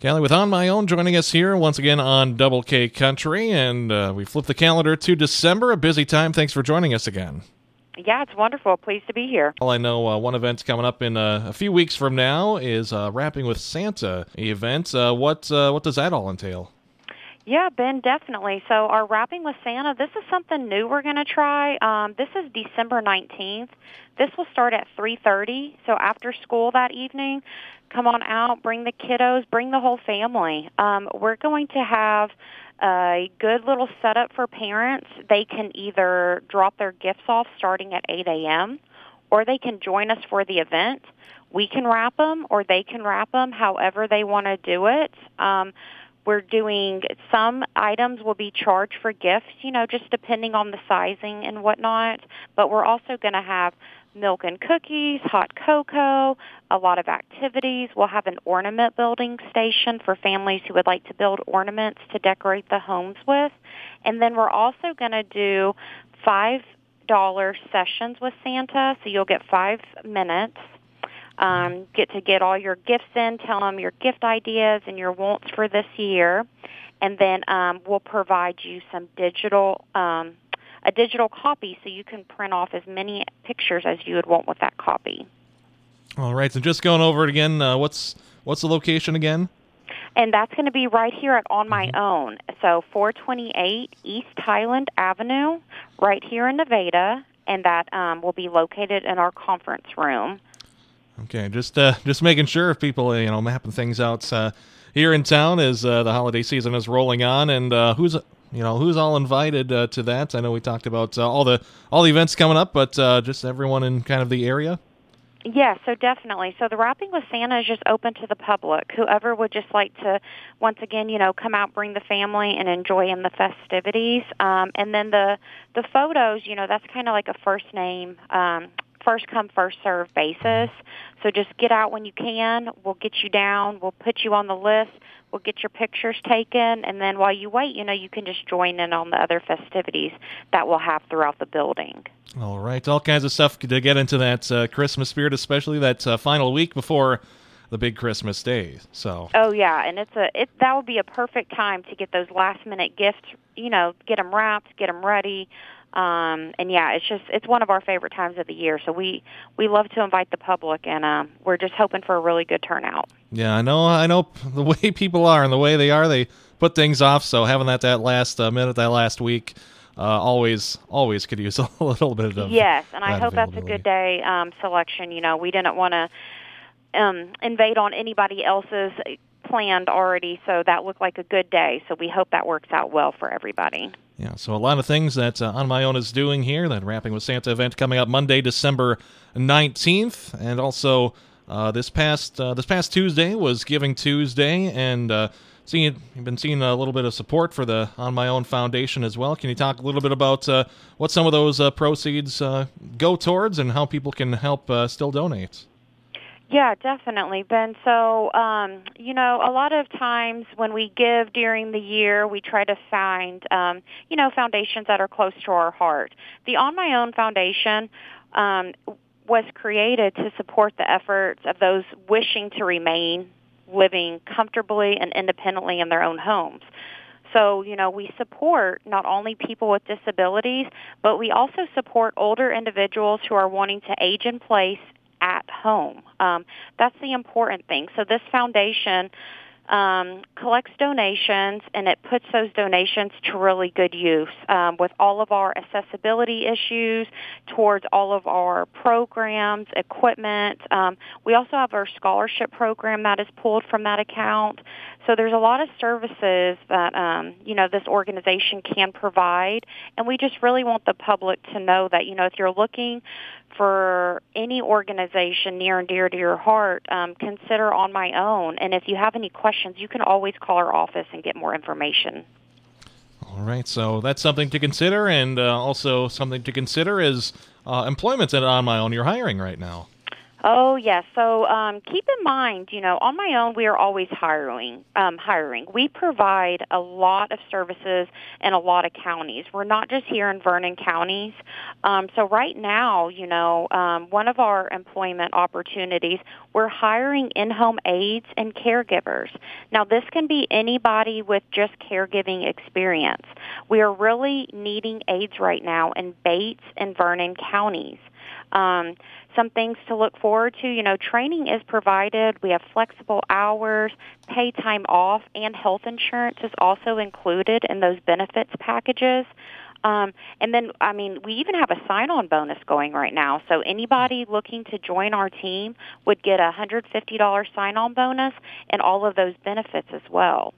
Callie with On My Own joining us here once again on Double K Country, and uh, we flip the calendar to December. A busy time. Thanks for joining us again. Yeah, it's wonderful. Pleased to be here. Well, I know uh, one event's coming up in uh, a few weeks from now is uh, Wrapping with Santa event. Uh, what uh, what does that all entail? Yeah, Ben, definitely. So our wrapping with Santa, this is something new we're going to try. Um, this is December 19th. This will start at 3.30, so after school that evening, come on out, bring the kiddos, bring the whole family. Um, we're going to have a good little setup for parents. They can either drop their gifts off starting at 8 a.m., or they can join us for the event. We can wrap them, or they can wrap them however they want to do it. Um, we're doing some items will be charged for gifts, you know, just depending on the sizing and whatnot. But we're also going to have milk and cookies, hot cocoa, a lot of activities. We'll have an ornament building station for families who would like to build ornaments to decorate the homes with. And then we're also going to do five dollar sessions with Santa, so you'll get five minutes um, get to get all your gifts in, tell them your gift ideas and your wants for this year, and then um, we'll provide you some digital um, a digital copy so you can print off as many pictures as you would want with that copy. All right, so just going over it again, uh, what's what's the location again? And that's going to be right here at On My Own. So 428 East Highland Avenue, right here in Nevada, and that um, will be located in our conference room. Okay, just uh, just making sure if people you know mapping things out uh, here in town as uh, the holiday season is rolling on, and uh, who's you know who's all invited uh, to that. I know we talked about uh, all the all the events coming up, but uh, just everyone in kind of the area. Yeah, so definitely. So the Wrapping with Santa is just open to the public. Whoever would just like to, once again, you know, come out, bring the family, and enjoy in the festivities. Um, and then the the photos, you know, that's kind of like a first name um, first come first serve basis. So just get out when you can. We'll get you down. We'll put you on the list. We'll get your pictures taken, and then while you wait, you know, you can just join in on the other festivities that we'll have throughout the building. All right, all kinds of stuff to get into that uh, Christmas spirit, especially that uh, final week before the big Christmas day. So. Oh yeah, and it's a it that would be a perfect time to get those last minute gifts. You know, get them wrapped, get them ready. Um, and yeah, it's just it's one of our favorite times of the year. So we we love to invite the public, and uh, we're just hoping for a really good turnout. Yeah, I know. I know the way people are and the way they are. They put things off. So having that that last uh, minute, that last week. Uh, always, always could use a little bit of those. yes, and I hope that's a good day um, selection. You know, we didn't want to um, invade on anybody else's planned already, so that looked like a good day. So we hope that works out well for everybody. Yeah, so a lot of things that uh, On My Own is doing here. That Wrapping with Santa event coming up Monday, December 19th, and also uh, this past uh, this past Tuesday was Giving Tuesday, and uh, seeing you've been seeing a little bit of support for the On My Own Foundation as well. Can you talk a little bit about uh, what some of those uh, proceeds go towards, and how people can help still donate? Yeah, definitely, Ben. So, um, you know, a lot of times when we give during the year, we try to find, um, you know, foundations that are close to our heart. The On My Own Foundation um, was created to support the efforts of those wishing to remain living comfortably and independently in their own homes. So, you know, we support not only people with disabilities, but we also support older individuals who are wanting to age in place home. Um, that's the important thing. So this foundation um, collects donations and it puts those donations to really good use um, with all of our accessibility issues towards all of our programs, equipment. Um, we also have our scholarship program that is pulled from that account. So there's a lot of services that um, you know this organization can provide, and we just really want the public to know that you know if you're looking for any organization near and dear to your heart, um, consider On My Own. And if you have any questions, you can always call our office and get more information. All right, so that's something to consider, and uh, also something to consider is uh, employment at On My Own. You're hiring right now. Oh yes. So um, keep in mind, you know, on my own, we are always hiring. Um, hiring. We provide a lot of services in a lot of counties. We're not just here in Vernon counties. Um, so right now, you know, um, one of our employment opportunities, we're hiring in-home aides and caregivers. Now, this can be anybody with just caregiving experience. We are really needing aides right now in Bates and Vernon counties. Um, some things to look forward to. You know, training is provided. We have flexible hours, pay time off, and health insurance is also included in those benefits packages. Um, and then, I mean, we even have a sign-on bonus going right now. So anybody looking to join our team would get a $150 sign-on bonus and all of those benefits as well.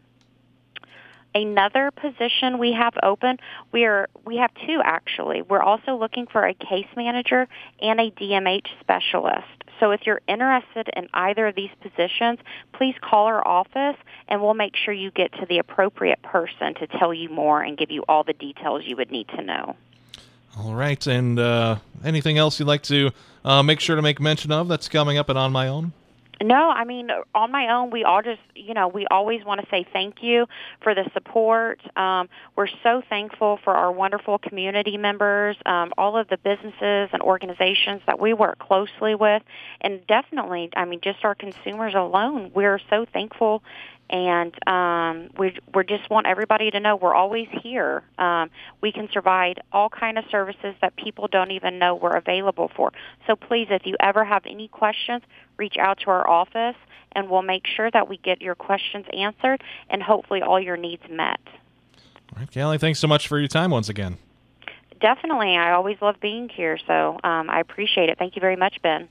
Another position we have open, we are we have two actually. We're also looking for a case manager and a DMH specialist. So if you're interested in either of these positions, please call our office and we'll make sure you get to the appropriate person to tell you more and give you all the details you would need to know. All right, and uh, anything else you'd like to uh, make sure to make mention of that's coming up and on my own? No, I mean, on my own, we all just, you know, we always want to say thank you for the support. Um, we're so thankful for our wonderful community members, um, all of the businesses and organizations that we work closely with, and definitely, I mean, just our consumers alone. We're so thankful and um, we we just want everybody to know we're always here. Um, we can provide all kind of services that people don't even know we're available for. So please, if you ever have any questions, reach out to our office, and we'll make sure that we get your questions answered and hopefully all your needs met. All right, Callie, thanks so much for your time once again. Definitely, I always love being here, so um, I appreciate it. Thank you very much, Ben.